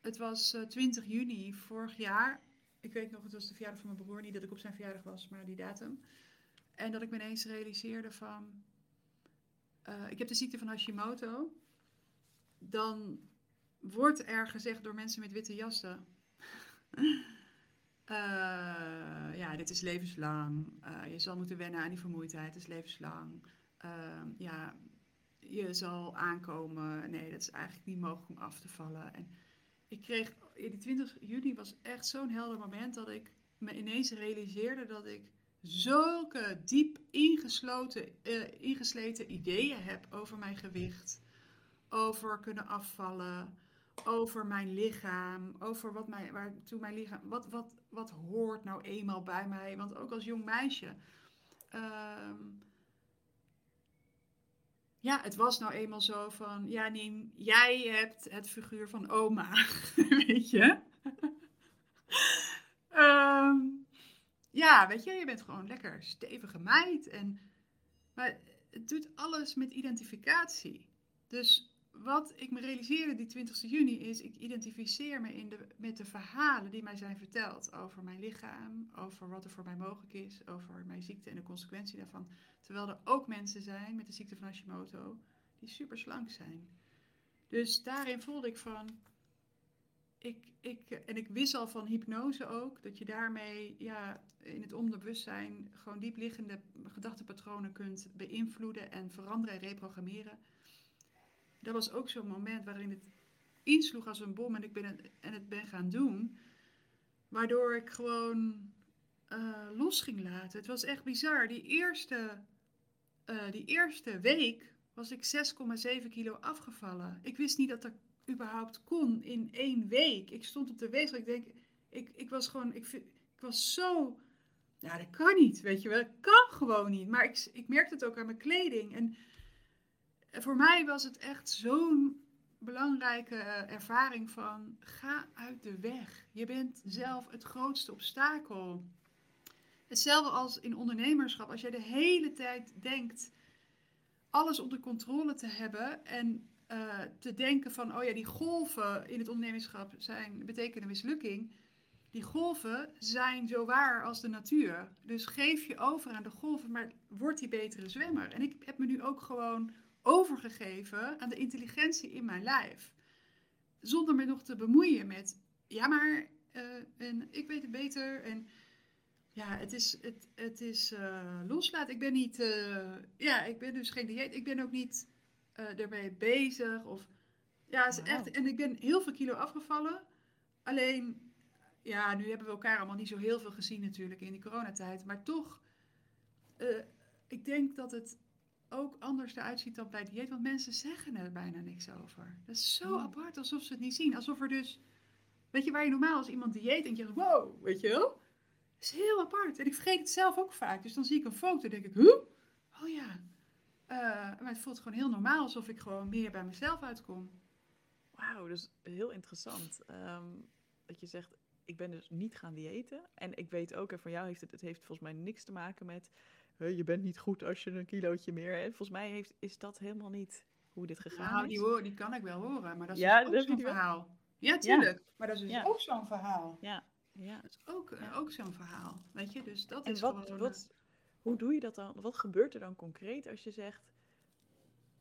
S3: het was 20 juni vorig jaar ik weet nog, het was de verjaardag van mijn broer. Niet dat ik op zijn verjaardag was, maar die datum. En dat ik me ineens realiseerde van... Uh, ik heb de ziekte van Hashimoto. Dan wordt er gezegd door mensen met witte jassen... uh, *laughs* ja, dit is levenslang. Uh, je zal moeten wennen aan die vermoeidheid. Het is levenslang. Ehm, ja, je zal aankomen. Nee, dat is eigenlijk niet mogelijk om af te vallen. En ik kreeg, die 20 juni was echt zo'n helder moment dat ik me ineens realiseerde dat ik zulke diep ingesloten, uh, ingesleten ideeën heb over mijn gewicht, over kunnen afvallen, over mijn lichaam, over wat mijn, waartoe mijn lichaam, wat, wat, wat hoort nou eenmaal bij mij. Want ook als jong meisje. Uh, ja, het was nou eenmaal zo van, ja Nien, jij hebt het figuur van oma, *laughs* weet je. um, *laughs* ja, weet je, je bent gewoon lekker stevige meid. En, maar het doet alles met identificatie. Dus wat ik me realiseerde die 20 juni is, ik identificeer me in de, met de verhalen die mij zijn verteld over mijn lichaam, over wat er voor mij mogelijk is, over mijn ziekte en de consequentie daarvan. Terwijl er ook mensen zijn met de ziekte van Hashimoto die super slank zijn. Dus daarin voelde ik van, ik, ik, en ik wist al van hypnose ook, dat je daarmee ja, in het onderbewustzijn gewoon diepliggende gedachtepatronen kunt beïnvloeden en veranderen en reprogrammeren dat was ook zo'n moment waarin het insloeg als een bom en ik ben het, en het ben gaan doen. Waardoor ik gewoon uh, los ging laten. Het was echt bizar. Die eerste, uh, die eerste week was ik 6,7 kilo afgevallen. Ik wist niet dat dat überhaupt kon in één week. Ik stond op de weegschaal. Ik denk, ik, ik was gewoon, ik, ik was zo Ja, dat kan niet, weet je wel. Dat kan gewoon niet. Maar ik, ik merkte het ook aan mijn kleding. En voor mij was het echt zo'n belangrijke eh, ervaring van ga uit de weg. Je bent zelf het grootste obstakel. Hetzelfde als in ondernemerschap. Als jij de hele tijd denkt alles onder controle te hebben en uh, te denken van, oh ja, die golven in het ondernemerschap zijn, betekenen mislukking. Die golven zijn zo waar als de natuur. Dus geef je over aan de golven, maar word die betere zwemmer. En ik heb me nu ook gewoon overgegeven aan de intelligentie in mijn lijf. Zonder me nog te bemoeien met, ja maar, uh, en ik weet het beter. En ja, het is, het, het is uh, loslaten. Ik ben niet, uh, ja, ik ben dus geen dieet. Ik ben ook niet ermee bezig. Of, ja, is echt, en ik ben heel veel kilo afgevallen. Alleen, ja, nu hebben we elkaar allemaal niet zo heel veel gezien natuurlijk in die coronatijd. Maar toch, ik denk dat het ook anders eruit ziet dan bij dieet. Want mensen zeggen er bijna niks over. Dat is zo
S2: Hmm.
S3: apart, alsof ze het niet zien. Alsof er dus, weet je, waar je normaal als iemand dieet en je denkt, wow, weet je wel. Dat is heel apart. En ik vergeet het zelf ook vaak. Dus dan zie ik een foto en denk ik, huh? Oh ja. Eh, maar het voelt gewoon heel normaal, alsof ik gewoon meer bij mezelf uitkom.
S2: Wauw, dus heel interessant. Ehm, dat je zegt, ik ben dus niet gaan diëten. En ik weet ook, en van jou heeft het, het heeft volgens mij niks te maken met... "Huh, je bent niet goed als je een kilootje meer hebt. Volgens mij heeft, is dat helemaal niet hoe dit gegaan
S3: Nou,
S2: is.
S3: die, hoor, die kan ik wel horen, maar dat is
S2: Ja,
S3: dus ook zo'n verhaal. Ja, tuurlijk. Maar dat is dus
S2: Ja.
S3: ook zo'n verhaal.
S2: Ja, ja.
S3: Dat is ook, eh, ook zo'n verhaal. Weet je, dus dat
S2: En
S3: is
S2: wat,
S3: gewoon...
S2: wat, hoe doe je dat dan? Wat gebeurt er dan concreet als je zegt,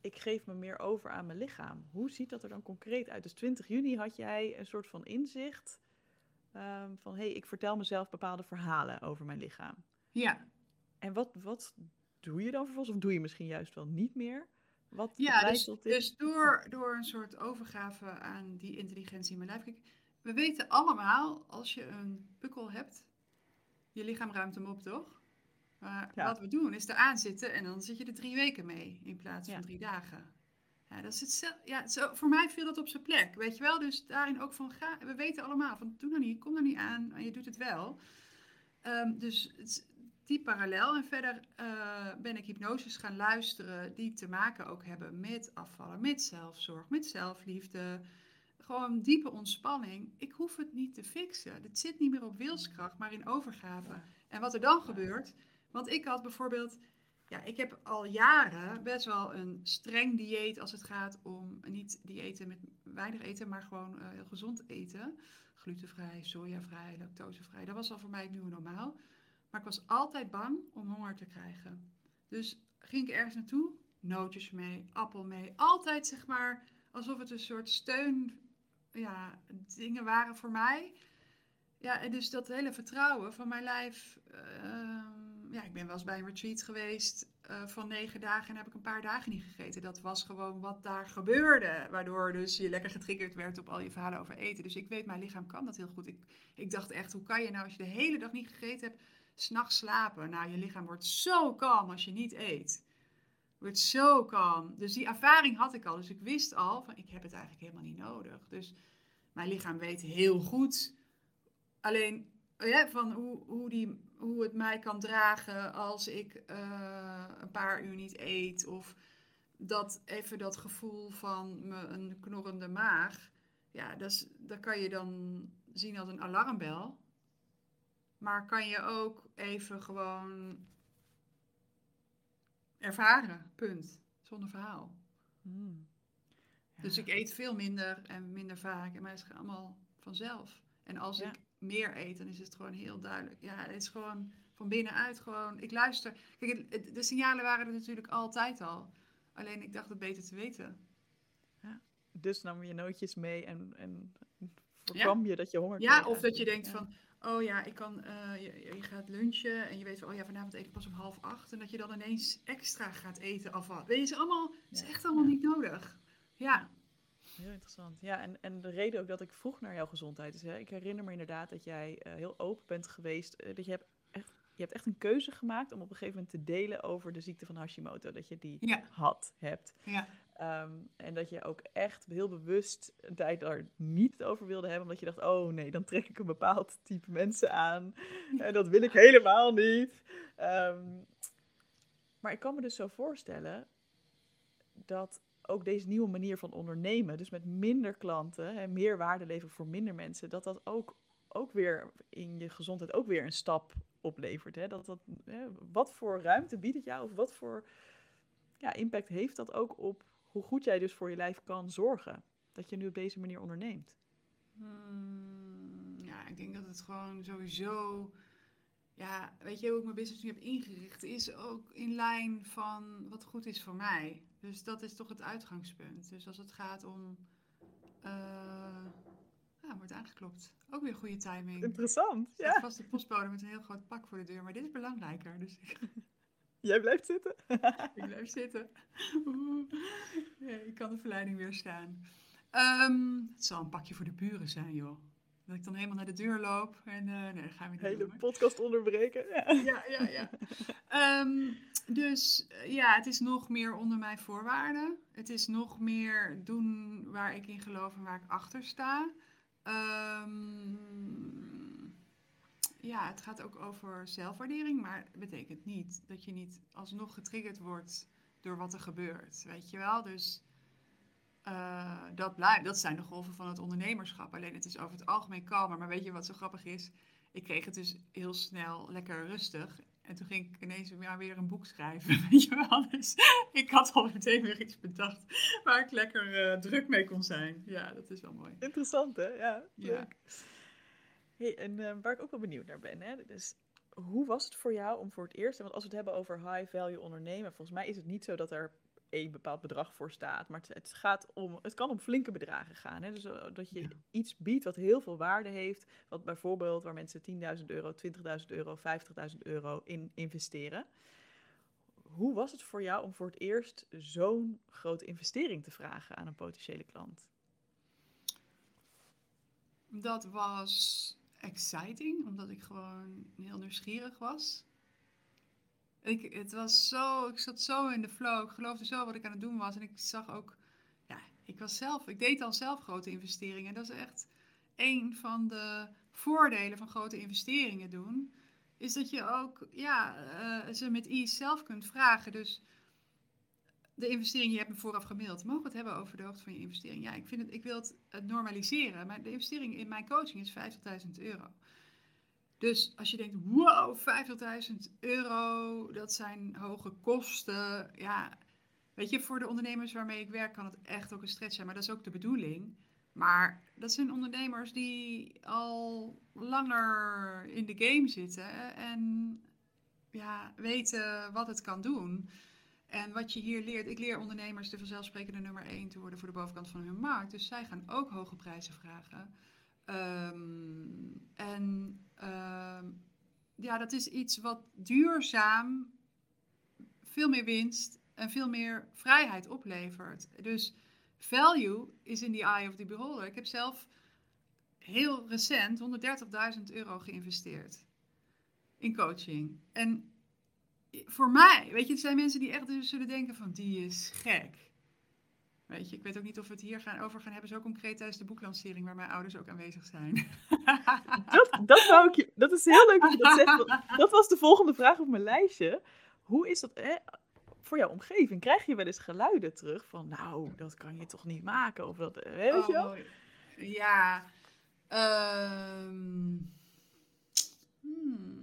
S2: ik geef me meer over aan mijn lichaam? Hoe ziet dat er dan concreet uit? Dus 20 juni had jij een soort van inzicht ehm, van, hé, hey, ik vertel mezelf bepaalde verhalen over mijn lichaam.
S3: eh, ja,
S2: En wat, wat doe je dan vervolgens? Of doe je misschien juist wel niet meer? Wat
S3: Ja, dus,
S2: tot dit?
S3: dus door, door een soort overgave aan die intelligentie in mijn lijf. Kijk, we weten allemaal, als je een pukkel hebt, je lichaam ruimt hem op, toch? Maar
S2: Ja.
S3: wat we doen is eraan zitten en dan zit je er drie weken mee in plaats van
S2: Ja.
S3: drie dagen. Ja, dat is hetzelfde. Ja, zo, voor mij viel dat op zijn plek, weet je wel? Dus daarin ook van, ga, we weten allemaal van, doe nou niet, kom er niet aan, en je doet het wel. Ehm, dus het die parallel. En verder eh, ben ik hypnoses gaan luisteren die te maken ook hebben met afvallen, met zelfzorg, met zelfliefde. Gewoon diepe ontspanning. Ik hoef het niet te fixen. Het zit niet meer op wilskracht, maar in overgave. En wat er dan gebeurt, want ik had bijvoorbeeld, ja, ik heb al jaren best wel een streng dieet als het gaat om niet diëten met weinig eten, maar gewoon eh, heel gezond eten. Glutenvrij, sojavrij, lactosevrij. Dat was al voor mij het nieuwe normaal. Maar ik was altijd bang om honger te krijgen. Dus ging ik ergens naartoe, nootjes mee, appel mee. Altijd zeg maar alsof het een soort steun, ja, dingen waren voor mij. Ja, en dus dat hele vertrouwen van mijn lijf. ehm, ja, ik ben wel eens bij een retreat geweest eh, van negen dagen en heb ik een paar dagen niet gegeten. Dat was gewoon wat daar gebeurde. Waardoor dus je lekker getriggerd werd op al je verhalen over eten. Dus ik weet, mijn lichaam kan dat heel goed. Ik, ik dacht echt, hoe kan je nou als je de hele dag niet gegeten hebt, s'nachts slapen? Nou, je lichaam wordt zo kalm als je niet eet. Wordt zo kalm. Dus die ervaring had ik al. Dus ik wist al van, ik heb het eigenlijk helemaal niet nodig. Dus mijn lichaam weet heel goed. Alleen van hoe, hoe, die, hoe het mij kan dragen als ik eh, een paar uur niet eet. Of dat even dat gevoel van me een knorrende maag. Ja, dat, is, dat kan je dan zien als een alarmbel. Maar kan je ook even gewoon ervaren. Punt. Zonder verhaal.
S2: Hmm.
S3: Dus
S2: Ja.
S3: ik eet veel minder en minder vaak. Maar het is allemaal vanzelf. En als
S2: Ja.
S3: ik meer eet, dan is het gewoon heel duidelijk. Ja, het is gewoon van binnenuit gewoon. Ik luister. Kijk, het- het- de signalen waren er natuurlijk altijd al. Alleen ik dacht het beter te weten.
S2: Dus nam je nootjes mee en, en voorkwam je dat je honger
S3: Ja,
S2: kreeg
S3: of dat je denkt
S2: Ja.
S3: van, oh ja, ik kan, eh, je, je gaat lunchen en je weet van, oh ja, vanavond eet ik pas om half acht. En dat je dan ineens extra gaat eten afval. Weet je, allemaal, is echt allemaal
S2: ja.
S3: niet nodig. Ja,
S2: Heel interessant. Ja, en, en de reden ook dat ik vroeg naar jouw gezondheid is, hè, ik herinner me inderdaad dat jij eh, heel open bent geweest, eh, dat je hebt echt je hebt echt een keuze gemaakt om op een gegeven moment te delen over de ziekte van Hashimoto. Dat je die
S3: Ja.
S2: had, hebt.
S3: Ja.
S2: Ehm, en dat je ook echt heel bewust een tijd daar niet over wilde hebben. Omdat je dacht, oh nee, dan trek ik een bepaald type mensen aan. *laughs* En dat wil ik helemaal niet. Ehm, maar ik kan me dus zo voorstellen dat ook deze nieuwe manier van ondernemen, dus met minder klanten en meer waarde leveren voor minder mensen, dat dat ook, ook weer in je gezondheid ook weer een stap oplevert. Hè? Dat dat, hè, wat voor ruimte biedt het jou of wat voor ja, impact heeft dat ook op hoe goed jij dus voor je lijf kan zorgen? Dat je nu op deze manier onderneemt.
S3: Hmm, ja, ik denk dat het gewoon sowieso. Ja, weet je hoe ik mijn business nu heb ingericht? Is ook in lijn van wat goed is voor mij. Dus dat is toch het uitgangspunt. Dus als het gaat om. eh ja, wordt aangeklopt. Ook weer goede timing.
S2: Interessant.
S3: Er
S2: Ja,
S3: vast de postbode met een heel groot pak voor de deur. Maar dit is belangrijker. Dus ik, *laughs*
S2: jij blijft zitten. *laughs*
S3: ik blijf zitten. Ja, ik kan de verleiding weerstaan. Ehm het zal een pakje voor de buren zijn, joh. Dat ik dan helemaal naar de deur loop. En eh, nee, dat gaan we niet
S2: Hele
S3: doen.
S2: podcast onderbreken. Ja.
S3: Ja, ja, ja. Ehm, dus eh, ja, het is nog meer onder mijn voorwaarden. Het is nog meer doen waar ik in geloof en waar ik achter sta. Ehm, ja, het gaat ook over zelfwaardering, maar het betekent niet dat je niet alsnog getriggerd wordt door wat er gebeurt. Weet je wel? Dus eh, dat, blijft, dat zijn de golven van het ondernemerschap. Alleen het is over het algemeen kalmer. Maar weet je wat zo grappig is? Ik kreeg het dus heel snel lekker rustig. En toen ging ik ineens ja, weer een boek schrijven. *laughs* Weet je wel? Dus ik had al meteen weer iets bedacht waar ik lekker eh, druk mee kon zijn. Ja, dat is wel mooi.
S2: Interessant, hè? Ja,
S3: Ja.
S2: Hey, en eh, waar ik ook wel benieuwd naar ben, hè? Dus hoe was het voor jou om voor het eerst, want als we het hebben over high value ondernemen, volgens mij is het niet zo dat er één bepaald bedrag voor staat, maar het, het gaat om, het kan om flinke bedragen gaan. Hè? Dus eh, dat je
S3: Ja.
S2: iets biedt wat heel veel waarde heeft, wat bijvoorbeeld waar mensen 10.000 euro, 20.000 euro, 50.000 euro in investeren. Hoe was het voor jou om voor het eerst zo'n grote investering te vragen aan een potentiële klant?
S3: Dat was exciting, omdat ik gewoon heel nieuwsgierig was. Ik, het was zo, ik zat zo in de flow, ik geloofde zo wat ik aan het doen was. En ik zag ook, ja, ik was zelf, ik deed al zelf grote investeringen. Dat is echt een van de voordelen van grote investeringen doen. Is dat je ook, ja, eh, ze met ease zelf kunt vragen. Dus de investering, je hebt me vooraf gemaild. Mogen we het hebben over de hoogte van je investering? Ja, ik, vind het, ik wil het, normaliseren. Maar de investering in mijn coaching is 50.000 euro. Dus als je denkt, wow, 50.000 euro, dat zijn hoge kosten. Ja, weet je, voor de ondernemers waarmee ik werk kan het echt ook een stretch zijn. Maar dat is ook de bedoeling. Maar dat zijn ondernemers die al langer in de game zitten en ja, weten wat het kan doen. En wat je hier leert, ik leer ondernemers de vanzelfsprekende nummer 1 te worden voor de bovenkant van hun markt. Dus zij gaan ook hoge prijzen vragen. Ehm, en ehm, ja, dat is iets wat duurzaam veel meer winst en veel meer vrijheid oplevert. Dus value is in the eye of the beholder. Ik heb zelf heel recent 130.000 euro geïnvesteerd in coaching. En voor mij, weet je, het zijn mensen die echt dus zullen denken van die is gek. Weet je, ik weet ook niet of we het hier gaan over gaan hebben, zo concreet tijdens de boeklancering waar mijn ouders ook aanwezig zijn. *laughs*
S2: Dat, dat, wou ik je, dat is heel leuk dat je dat zegt. Dat was de volgende vraag op mijn lijstje. Hoe is dat hè, voor jouw omgeving? Krijg je wel eens geluiden terug van, nou, dat kan je toch niet maken? Of dat, hè, weet je wel?
S3: Oh, ja. ehm, hmm,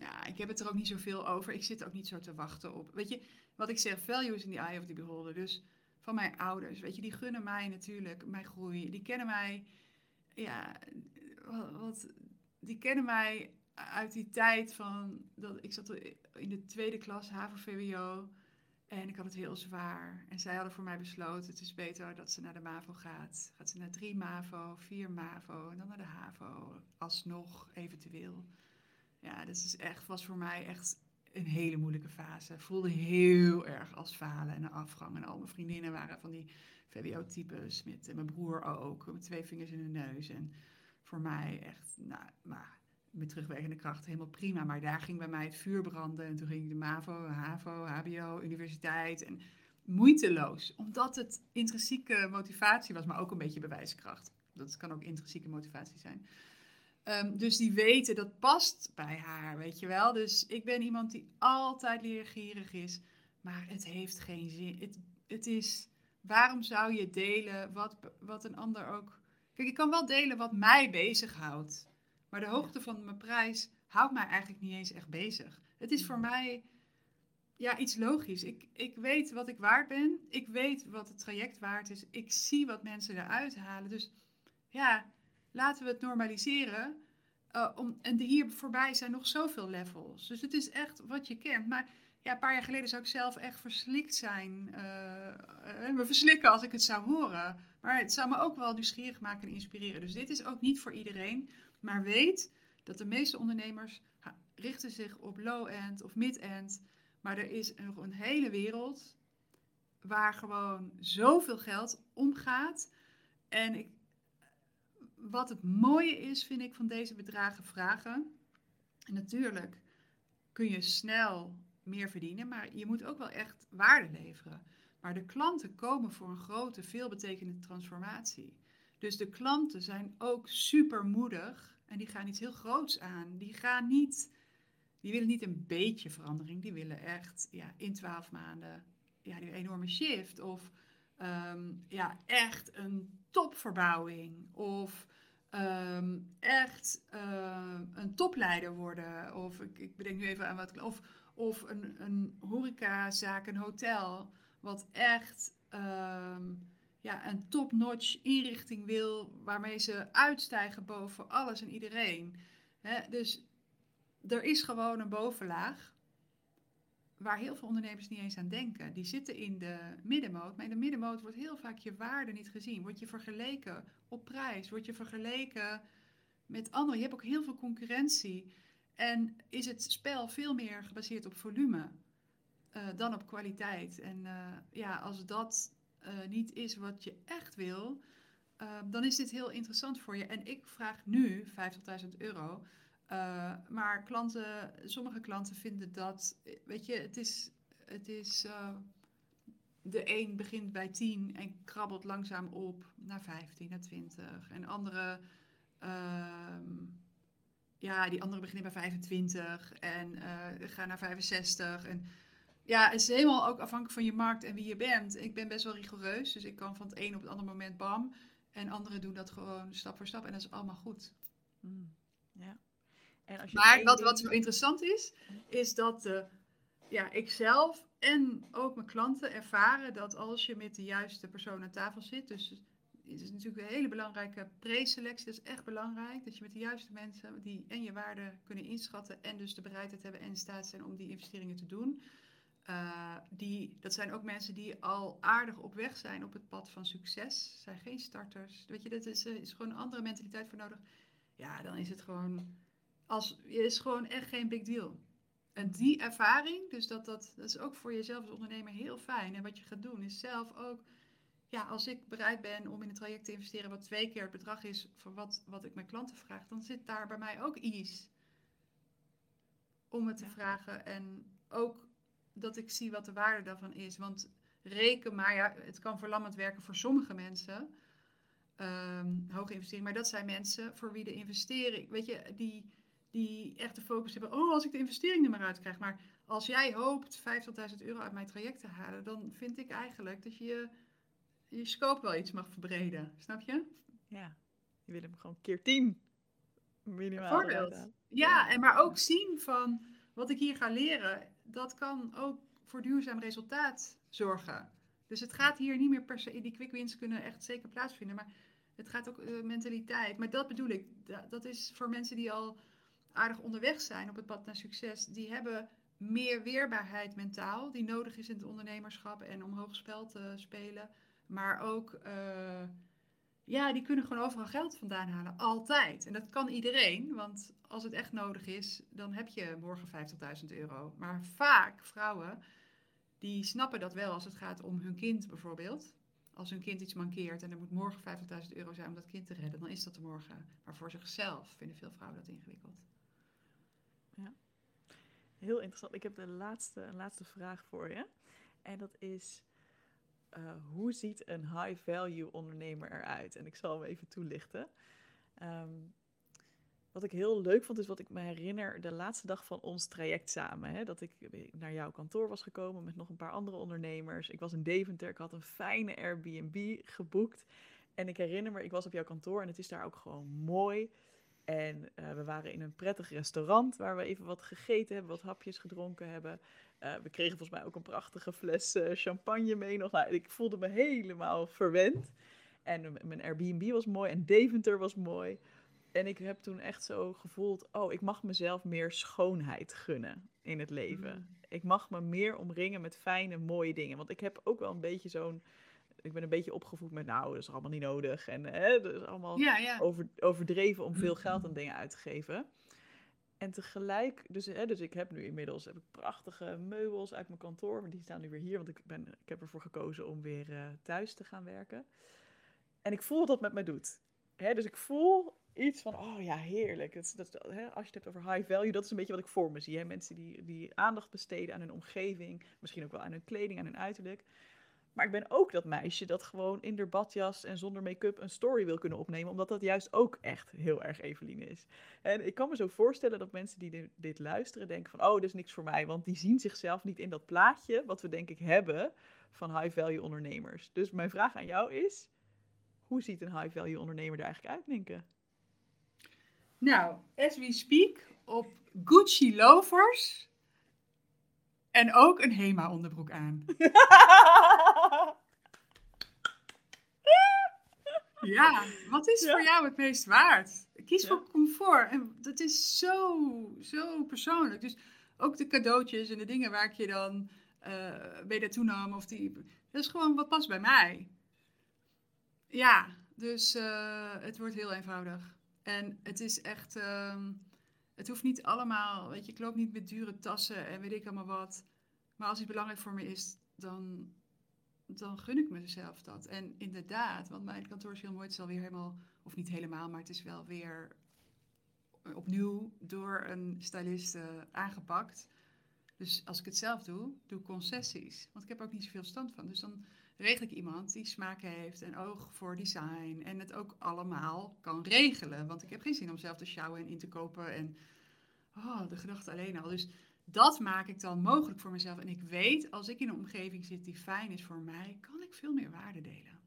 S3: ja, ik heb het er ook niet zoveel over. Ik zit ook niet zo te wachten op. Weet je, wat ik zeg, value is in the eye of the beholder. Dus van mijn ouders, weet je, die gunnen mij natuurlijk mijn groei. Die kennen mij, ja, wat- die kennen mij uit die tijd van, dat ik zat in de tweede klas HAVO-VWO. En ik had het heel zwaar. En zij hadden voor mij besloten, het is beter dat ze naar de MAVO gaat. Gaat ze naar drie MAVO, vier MAVO en dan naar de HAVO. Alsnog, eventueel. Ja, dat is echt, was voor mij echt een hele moeilijke fase. Voelde heel erg als falen en een afgang. En al mijn vriendinnen waren van die VWO-types. Met mijn broer ook, met twee vingers in de neus. En voor mij echt, nou, maar met terugwerkende kracht helemaal prima. Maar daar ging bij mij het vuur branden. En toen ging ik de MAVO, HAVO, HBO, universiteit. En moeiteloos. Omdat het intrinsieke motivatie was, maar ook een beetje bewijskracht. Dat kan ook intrinsieke motivatie zijn. Ehm, dus die weten, dat past bij haar, weet je wel. Dus ik ben iemand die altijd leergierig is. Maar het heeft geen zin. Het, het is, waarom zou je delen wat, wat een ander ook... Kijk, ik kan wel delen wat mij bezighoudt. Maar de hoogte van mijn prijs houdt mij eigenlijk niet eens echt bezig. Het is voor mij ja, iets logisch. Ik, ik weet wat ik waard ben. Ik weet wat het traject waard is. Ik zie wat mensen eruit halen. Dus ja, laten we het normaliseren. Uh, om, en hier voorbij zijn nog zoveel levels. Dus het is echt wat je kent. Maar ja, een paar jaar geleden zou ik zelf echt verslikt zijn. Uh, me verslikken als ik het zou horen. Maar het zou me ook wel nieuwsgierig maken en inspireren. Dus dit is ook niet voor iedereen. Maar weet dat de meeste ondernemers richten zich op low-end of mid-end. Maar er is nog een hele wereld waar gewoon zoveel geld omgaat. En ik, wat het mooie is, vind ik, van deze bedragen vragen. En natuurlijk kun je snel meer verdienen, maar je moet ook wel echt waarde leveren. Maar de klanten komen voor een grote, veelbetekende transformatie. Dus de klanten zijn ook super moedig en die gaan iets heel groots aan. Die gaan niet, die willen niet een beetje verandering, die willen echt ja, in twaalf maanden ja, die enorme shift. Of ehm, ja, echt een topverbouwing. Of ehm, echt uh, een topleider worden. Of ik, ik bedenk nu even aan wat. Of, of een, een horecazaak, een hotel, wat echt ehm, ja, een top-notch inrichting wil, waarmee ze uitstijgen boven alles en iedereen. dus er is gewoon een bovenlaag waar heel veel ondernemers niet eens aan denken. Die zitten in de middenmoot, maar in de middenmoot wordt heel vaak je waarde niet gezien. Word je vergeleken op prijs, word je vergeleken met anderen. Je hebt ook heel veel concurrentie. En is het spel veel meer gebaseerd op volume uh, dan op kwaliteit. En uh, ja, als dat uh, niet is wat je echt wil, dan is dit heel interessant voor je. En ik vraag nu 50.000 euro. Maar klanten, sommige klanten vinden dat, weet je, het is, het is de een begint bij 10 en krabbelt langzaam op naar 15, naar 20. En andere ehm, ja, die anderen beginnen bij 25 en uh, gaan naar 65. En ja, het is helemaal ook afhankelijk van je markt en wie je bent. Ik ben best wel rigoureus, dus ik kan van het een op het andere moment bam. En anderen doen dat gewoon stap voor stap en dat is allemaal goed.
S2: Mm, ja.
S3: En als je maar wat, wat zo interessant is, is dat uh, ja, ik zelf en ook mijn klanten ervaren dat als je met de juiste persoon aan tafel zit, dus het is natuurlijk een hele belangrijke preselectie. Dat is echt belangrijk. Dat je met de juiste mensen die en je waarde kunnen inschatten. En dus de bereidheid hebben en in staat zijn om die investeringen te doen. Uh, die, dat zijn ook mensen die al aardig op weg zijn op het pad van succes. Zijn geen starters. Weet je, dat is, eh, is gewoon een andere mentaliteit voor nodig. Ja, dan is het gewoon. Als, is gewoon echt geen big deal. En die ervaring, dus dat, dat, dat is ook voor jezelf als ondernemer heel fijn. En wat je gaat doen, is zelf ook ja, als ik bereid ben om in een traject te investeren wat twee keer het bedrag is voor wat, wat ik mijn klanten vraag, dan zit daar bij mij ook iets om het te vragen. En ook dat ik zie wat de waarde daarvan is. Want reken maar, ja, het kan verlammend werken voor sommige mensen. Um, hoge investering. Maar dat zijn mensen voor wie de investering, weet je, die, die echt de focus hebben. Oh, als ik de investering er maar uit krijg. Maar als jij hoopt 50.000 euro uit mijn traject te halen, dan vind ik eigenlijk dat je je scope wel iets mag verbreden. Snap je?
S2: Ja, je wil hem gewoon keer tien minimaal.
S3: Voorbeeld. Ja, en maar ook zien van wat ik hier ga leren, dat kan ook voor duurzaam resultaat zorgen. Dus het gaat hier niet meer per se, die quick wins kunnen echt zeker plaatsvinden, maar het gaat ook uh, mentaliteit. Maar dat bedoel ik, dat is voor mensen die al aardig onderweg zijn op het pad naar succes, die hebben meer weerbaarheid mentaal, die nodig is in het ondernemerschap en om hoog spel te spelen. Maar ook, uh, ja, die kunnen gewoon overal geld vandaan halen. Altijd. En dat kan iedereen, want als het echt nodig is, dan heb je morgen 50.000 euro. Maar vaak vrouwen, die snappen dat wel als het gaat om hun kind bijvoorbeeld. Als hun kind iets mankeert en er moet morgen 50.000 euro zijn om dat kind te redden, dan is dat er morgen. Maar voor zichzelf vinden veel vrouwen dat ingewikkeld.
S2: Heel interessant. Ik heb de laatste, een laatste vraag voor je. En dat is, uh, hoe ziet een high-value ondernemer eruit? En ik zal hem even toelichten. Um, wat ik heel leuk vond, is wat ik me herinner de laatste dag van ons traject samen. Hè? Dat ik naar jouw kantoor was gekomen met nog een paar andere ondernemers. Ik was in Deventer, ik had een fijne Airbnb geboekt. En ik herinner me, ik was op jouw kantoor en het is daar ook gewoon mooi. En uh, we waren in een prettig restaurant waar we even wat gegeten hebben, wat hapjes gedronken hebben. Uh, we kregen volgens mij ook een prachtige fles uh, champagne mee nog. Nou, ik voelde me helemaal verwend. En mijn Airbnb was mooi en Deventer was mooi. En ik heb toen echt zo gevoeld, oh, ik mag mezelf meer schoonheid gunnen in het leven.
S3: Mm.
S2: Ik mag me meer omringen met fijne, mooie dingen. Want ik heb ook wel een beetje zo'n, ik ben een beetje opgevoed met, nou, dat is allemaal niet nodig. En hè, dat is allemaal
S3: Ja, ja.
S2: over, overdreven om veel geld aan dingen uit te geven. En tegelijk, dus, hè, dus ik heb nu inmiddels heb ik prachtige meubels uit mijn kantoor. Maar die staan nu weer hier, want ik, ben, ik heb ervoor gekozen om weer eh, thuis te gaan werken. En ik voel wat dat met me doet. Hè, dus ik voel iets van, oh ja, heerlijk. Dat, hè, als je het hebt over high value, dat is een beetje wat ik voor me zie. Hè? Mensen die, die aandacht besteden aan hun omgeving, misschien ook wel aan hun kleding, aan hun uiterlijk. Maar ik ben ook dat meisje dat gewoon in de badjas en zonder make-up een story wil kunnen opnemen, omdat dat juist ook echt heel erg Eveline is. En ik kan me zo voorstellen dat mensen die dit, luisteren denken van, oh, dit is niks voor mij, want die zien zichzelf niet in dat plaatje, wat we denk ik hebben van high-value ondernemers. Dus mijn vraag aan jou is, hoe ziet een high-value ondernemer er eigenlijk uit?
S3: Nou, as we speak, op Gucci lovers en ook een Hema onderbroek aan. *laughs* Ja, wat is
S2: Ja.
S3: voor jou het meest waard? Kies
S2: Ja.
S3: voor comfort. En dat is zo, zo persoonlijk. Dus ook de cadeautjes en de dingen waar ik je dan eh mee naartoe nam. Of die, dat is gewoon wat past bij mij. Ja, dus eh, het wordt heel eenvoudig. En het is echt, ehm, het hoeft niet allemaal, weet je, ik loop niet met dure tassen en weet ik allemaal wat. Maar als iets belangrijk voor me is, dan, dan gun ik mezelf dat. En inderdaad, want mijn kantoor is heel mooi, het is alweer helemaal, of niet helemaal, maar het is wel weer opnieuw door een stylist eh, aangepakt. Dus als ik het zelf doe, doe ik concessies. Want ik heb ook niet zoveel stand van. Dus dan regel ik iemand die smaak heeft en oog voor design. En het ook allemaal kan regelen. Want ik heb geen zin om zelf te sjouwen en in te kopen. En oh, de gedachte alleen al. Dus dat maak ik dan mogelijk voor mezelf. En ik weet, als ik in een omgeving zit die fijn is voor mij, kan ik veel meer waarde delen.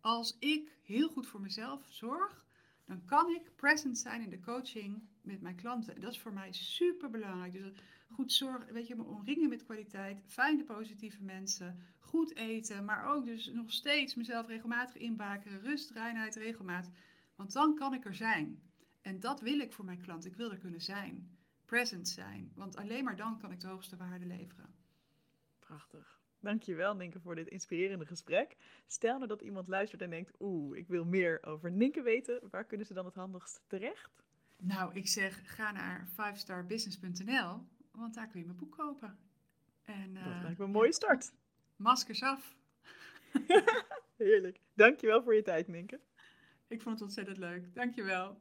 S3: Als ik heel goed voor mezelf zorg, dan kan ik present zijn in de coaching met mijn klanten. En dat is voor mij super belangrijk. Dus goed zorgen, weet je, me omringen met kwaliteit, fijne, positieve mensen, goed eten, maar ook dus nog steeds mezelf regelmatig inbakeren, rust, reinheid, regelmaat. Want dan kan ik er zijn. En dat wil ik voor mijn klant. Ik wil er kunnen zijn. Present zijn. Want alleen maar dan kan ik de hoogste waarde leveren.
S2: Prachtig. Dankjewel, Ninke, voor dit inspirerende gesprek. Stel nou dat iemand luistert en denkt, oeh, ik wil meer over Ninke weten. Waar kunnen ze dan het handigst terecht?
S3: Nou, ik zeg, ga naar 5starbusiness.nl, want daar kun je mijn boek kopen. En,
S2: Dat
S3: eh,
S2: lijkt me een mooie start.
S3: Maskers af. *laughs*
S2: Heerlijk. Dankjewel voor je tijd, Ninke.
S3: Ik vond het ontzettend leuk. Dankjewel.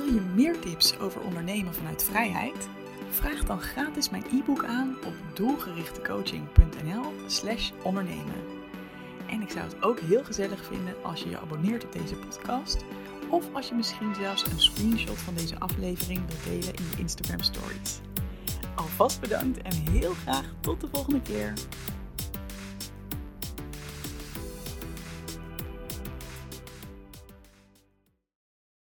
S1: Wil je meer tips over ondernemen vanuit vrijheid? Vraag dan gratis mijn e-book aan op doelgerichtecoaching.nl/slash ondernemen. En ik zou het ook heel gezellig vinden als je je abonneert op deze podcast. Of als je misschien zelfs een screenshot van deze aflevering wilt delen in je Instagram stories. Alvast bedankt en heel graag tot de volgende keer.